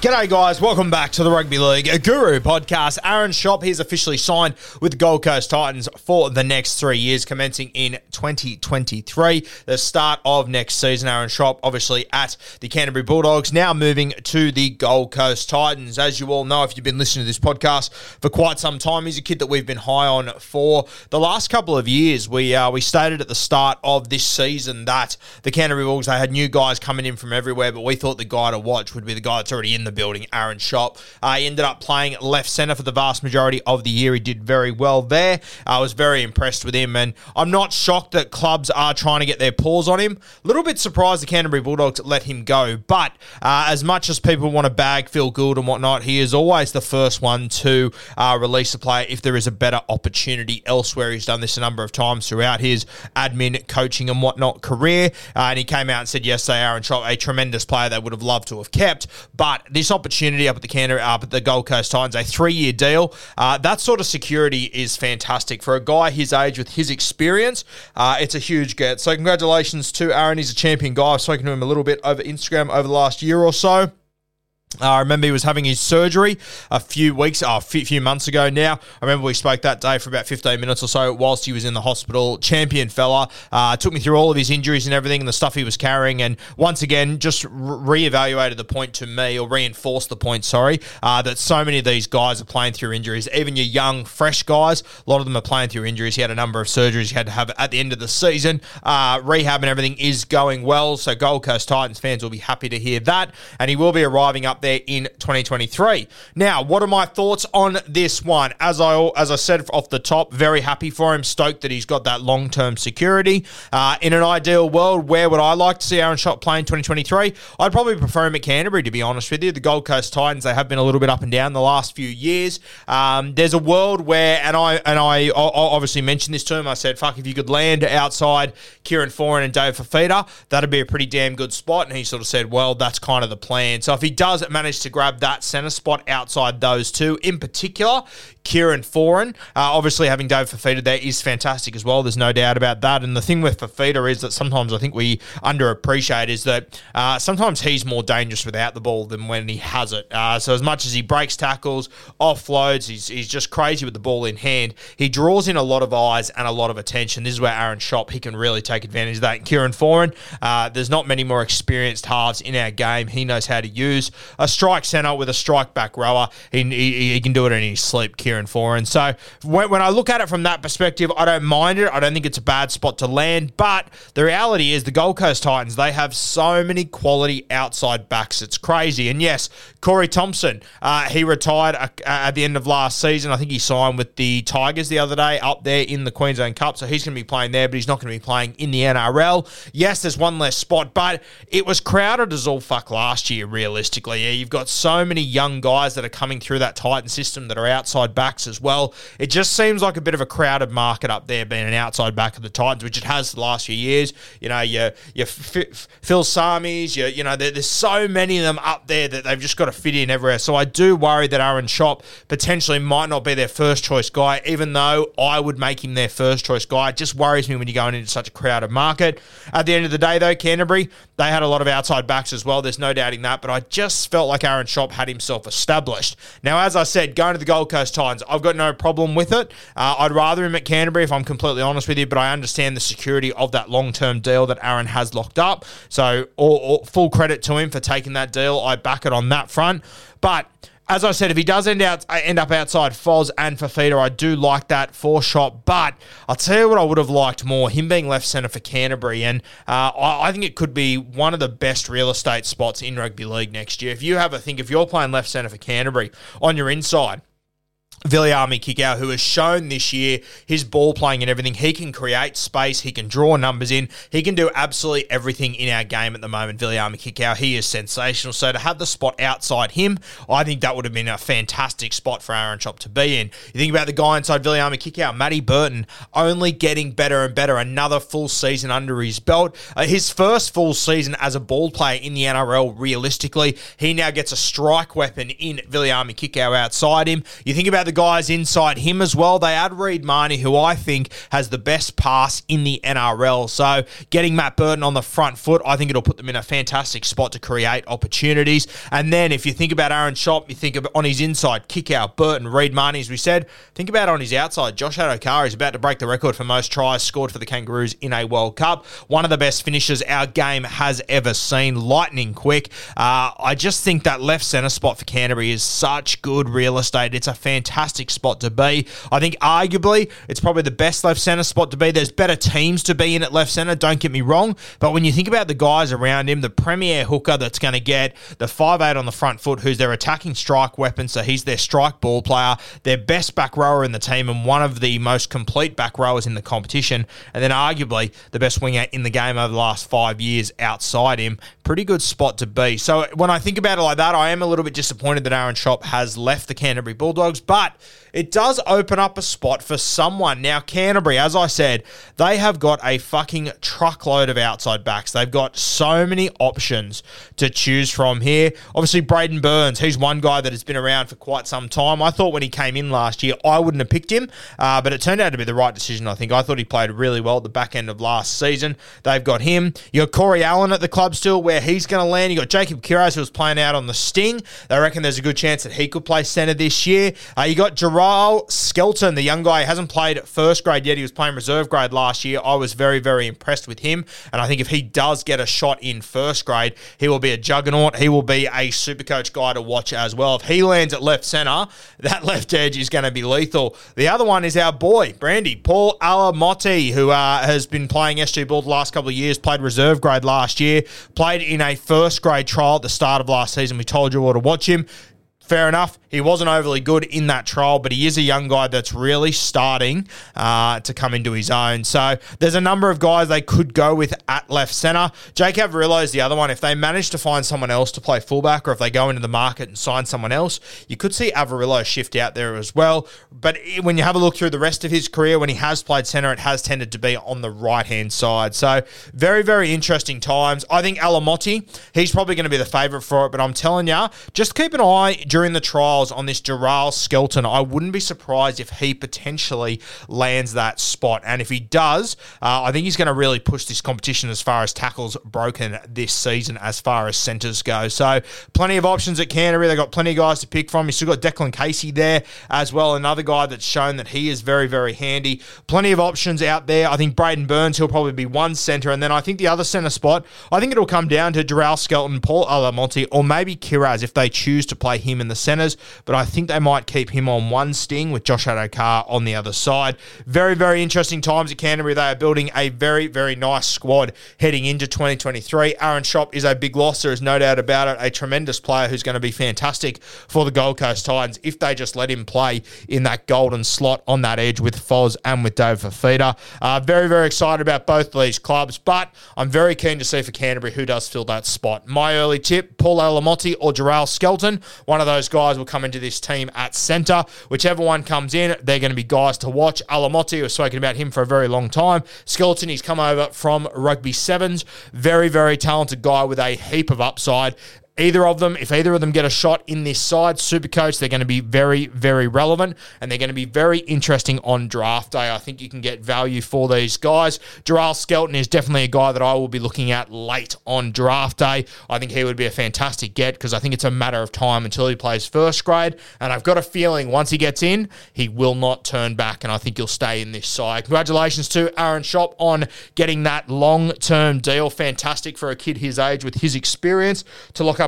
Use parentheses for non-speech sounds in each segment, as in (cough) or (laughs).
G'day, guys. Welcome back to the Rugby League Guru podcast. Aaron Schoupp, he's officially signed with the Gold Coast Titans for the next three years, commencing in 2023, the start of next season. Aaron Schoupp, obviously at the Canterbury Bulldogs, now moving to the Gold Coast Titans. As you all know, if you've been listening to this podcast for quite some time, he's a kid that we've been high on for the last couple of years. We uh, we stated at the start of this season that the Canterbury Bulldogs they had new guys coming in from everywhere, but we thought the guy to watch would be the guy that's already in the building, Aaron Schoupp. Uh, he ended up playing left centre for the vast majority of the year. He did very well there. I was very impressed with him, and I'm not shocked that clubs are trying to get their paws on him. A little bit surprised the Canterbury Bulldogs let him go, but uh, as much as people want to bag Phil Gould and whatnot, he is always the first one to uh, release a player if there is a better opportunity elsewhere. He's done this a number of times throughout his admin, coaching, and whatnot career, uh, and he came out and said yesterday, Aaron Schoupp, a tremendous player they would have loved to have kept, but this opportunity up at the Canterbury, up at the Gold Coast Titans, a three-year deal, uh, that sort of security is fantastic for a guy his age with his experience. Uh, it's a huge get. So congratulations to Aaron. He's a champion guy. I've spoken to him a little bit over Instagram over the last year or so. Uh, I remember he was having his surgery a few weeks, a few, few months ago now. I remember we spoke that day for about 15 minutes or so whilst he was in the hospital. Champion fella. Uh, took me through all of his injuries and everything and the stuff he was carrying. And once again, just re evaluated the point to me, or reinforced the point, sorry, uh, that so many of these guys are playing through injuries. Even your young, fresh guys, a lot of them are playing through injuries. He had a number of surgeries he had to have at the end of the season. Uh, rehab and everything is going well. So Gold Coast Titans fans will be happy to hear that. And he will be arriving up there in 2023. Now, what are my thoughts on this one? As I as I said off the top, very happy for him. Stoked that he's got that long term security. Uh, in an ideal world, where would I like to see Aaron Schoupp play in 2023? I'd probably prefer him at Canterbury, to be honest with you. The Gold Coast Titans they have been a little bit up and down the last few years. Um, there's a world where, and I and I obviously mentioned this to him. I said, "Fuck, if you could land outside Kieran Foran and Dave Fifita, that'd be a pretty damn good spot." And he sort of said, "Well, that's kind of the plan." So if he does manage to grab that centre spot outside those two, in particular, Kieran Foran. Uh, obviously, having Dave Fifita there is fantastic as well. There's no doubt about that. And the thing with Fifita is that sometimes I think we underappreciate is that uh, sometimes he's more dangerous without the ball than when he has it. Uh, so as much as he breaks tackles, offloads, he's, he's just crazy with the ball in hand. He draws in a lot of eyes and a lot of attention. This is where Aaron Schoupp he can really take advantage of that. And Kieran Foran, uh, there's not many more experienced halves in our game. He knows how to use a strike centre with a strike back rower. He, he, he can do it in his sleep. Kieran Foran. So when, when I look at it from that perspective, I don't mind it. I don't think it's a bad spot to land. But the reality is, the Gold Coast Titans, they have so many quality outside backs. It's crazy. And yes, Corey Thompson, uh, he retired uh, at the end of last season. I think he signed with the Tigers the other day up there in the Queensland Cup. So he's going to be playing there, but he's not going to be playing in the NRL. Yes, there's one less spot, but it was crowded as all fuck last year, realistically. You've got so many young guys that are coming through that Titan system that are outside backs as well. It just seems like a bit of a crowded market up there being an outside back of the Titans, which it has the last few years. You know, your, your F- Phil Samis, your, you know, there, there's so many of them up there that they've just got to fit in everywhere. So I do worry that Aaron Schoupp potentially might not be their first choice guy, even though I would make him their first choice guy. It just worries me when you're going into such a crowded market. At the end of the day, though, Canterbury, they had a lot of outside backs as well. There's no doubting that, but I just felt like Aaron Schoupp had himself established. Now, as I said, going to the Gold Coast Titans, I've got no problem with it. Uh, I'd rather him at Canterbury, if I'm completely honest with you, but I understand the security of that long term deal that Aaron has locked up. So, all, all, full credit to him for taking that deal. I back it on that front. But as I said, if he does end out end up outside Foz and Fifita, I do like that for Schoupp. But I'll tell you what I would have liked more: him being left centre for Canterbury, and uh, I, I, think it could be one of the best real estate spots in rugby league next year. If you have a think, if you're playing left centre for Canterbury on your inside. Viliami Kikau, who has shown this year his ball playing and everything. He can create space, he can draw numbers in, he can do absolutely everything in our game at the moment. Viliami Kikau, he is sensational. So to have the spot outside him, I think that would have been a fantastic spot for Aaron Schoupp to be in. You think about the guy inside Viliami Kikau, Matty Burton, only getting better and better. Another full season under his belt. Uh, his first full season as a ball player in the NRL, realistically, he now gets a strike weapon in Viliami Kikau outside him. You think about the guys inside him as well. They add Reed Mahoney, who I think has the best pass in the NRL. So getting Matt Burton on the front foot, I think it'll put them in a fantastic spot to create opportunities. And then if you think about Aaron Schoupp, you think of on his inside, Kikau Burton, Reed Mahoney, as we said. Think about on his outside, Josh Addo-Carr is about to break the record for most tries scored for the Kangaroos in a World Cup. One of the best finishes our game has ever seen, lightning quick. Uh, I just think that left centre spot for Canterbury is such good real estate. It's a fantastic fantastic spot to be. I think arguably it's probably the best left centre spot to be. There's better teams to be in at left centre, don't get me wrong. But when you think about the guys around him, the premier hooker that's going to get the five eight on the front foot, who's their attacking strike weapon, so he's their strike ball player, their best back rower in the team, and one of the most complete back rowers in the competition, and then arguably the best winger in the game over the last five years outside him. Pretty good spot to be. So when I think about it like that, I am a little bit disappointed that Aaron Schoupp has left the Canterbury Bulldogs, but but it does open up a spot for someone. Now, Canterbury, as I said, they have got a fucking truckload of outside backs. They've got so many options to choose from here. Obviously, Braidon Burns, he's one guy that has been around for quite some time. I thought when he came in last year, I wouldn't have picked him, uh, but it turned out to be the right decision, I think. I thought he played really well at the back end of last season. They've got him. You got Corey Allan at the club still, where he's going to land. You got Jacob Kiraz, who was playing out on the Sting. They reckon there's a good chance that he could play centre this year. Uh, you got Jeral Skelton, the young guy, hasn't played first grade yet. He was playing reserve grade last year. I was very, very impressed with him. And I think if he does get a shot in first grade, he will be a juggernaut. He will be a super coach guy to watch as well. If he lands at left centre, (laughs) that left edge is going to be lethal. The other one is our boy, Brandy, Paul Alamoti, who uh, has been playing SG Ball the last couple of years, played reserve grade last year, played in a first grade trial at the start of last season. We told you all to watch him. Fair enough. He wasn't overly good in that trial, but he is a young guy that's really starting uh, to come into his own. So there's a number of guys they could go with at left centre. Jake Averillo is the other one. If they manage to find someone else to play fullback, or if they go into the market and sign someone else, you could see Averillo shift out there as well. But when you have a look through the rest of his career, when he has played centre, it has tended to be on the right hand side. So very, very interesting times. I think Alamoti, he's probably going to be the favourite for it, but I'm telling you, just keep an eye during the trials on this Jeral Skelton, I wouldn't be surprised if he potentially lands that spot. And if he does, uh, I think he's going to really push this competition as far as tackles broken this season, as far as centres go. So plenty of options at Canterbury. They've got plenty of guys to pick from. You've still got Declan Casey there as well, another guy that's shown that he is very, very handy. Plenty of options out there. I think Braidon Burns, he'll probably be one centre. And then I think the other centre spot, I think it'll come down to Jeral Skelton, Paul Alamoti, or maybe Kiraz if they choose to play him in the centres, but I think they might keep him on one sting with Josh Addo-Carr on the other side. Very, very interesting times at Canterbury. They are building a very, very nice squad heading into 2023. Aaron Schoupp is a big loss. There is no doubt about it. A tremendous player who's going to be fantastic for the Gold Coast Titans if they just let him play in that golden slot on that edge with Foz and with Dave Fifita. Uh, very, very excited about both these clubs, but I'm very keen to see for Canterbury who does fill that spot. My early tip, Paul Alamoti or Jeral Skelton. One of those guys will come into this team at centre. Whichever one comes in, they're going to be guys to watch. Alamoti, we've spoken about him for a very long time. Skelton, he's come over from rugby sevens. Very, very talented guy with a heap of upside either of them, if either of them get a shot in this side, super coach, they're going to be very, very relevant and they're going to be very interesting on draft day. I think you can get value for these guys. Jeral Skelton is definitely a guy that I will be looking at late on draft day. I think he would be a fantastic get because I think it's a matter of time until he plays first grade. And I've got a feeling once he gets in, he will not turn back. And I think he'll stay in this side. Congratulations to Aaron Schoupp on getting that long term deal. Fantastic for a kid his age with his experience to lock up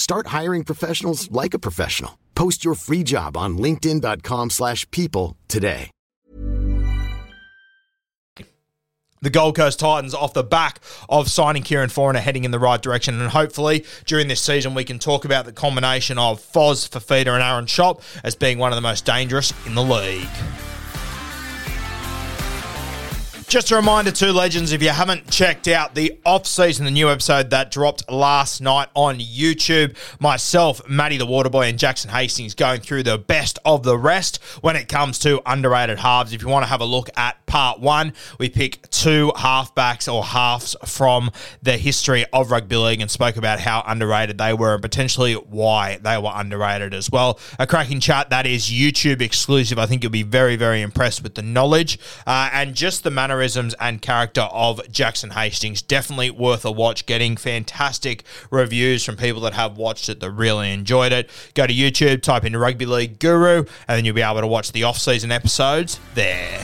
Start hiring professionals like a professional. Post your free job on linkedin.com slash people today. The Gold Coast Titans off the back of signing Kieran are heading in the right direction. And hopefully during this season we can talk about the combination of Foz, Fifita and Aaron Schoupp as being one of the most dangerous in the league. Just a reminder to legends, if you haven't checked out the off-season, the new episode that dropped last night on YouTube, myself, Matty the Waterboy, and Jackson Hastings going through the best of the rest when it comes to underrated halves. If you want to have a look at part one, we pick two halfbacks or halves from the history of rugby league and spoke about how underrated they were and potentially why they were underrated as well. A cracking chat that is YouTube exclusive. I think you'll be very, very impressed with the knowledge uh, and just the manner mannerisms and character of Jackson Hastings. Definitely worth a watch. Getting fantastic reviews from people that have watched it that really enjoyed it. Go to YouTube, type in Rugby League Guru, and then you'll be able to watch the off season episodes there.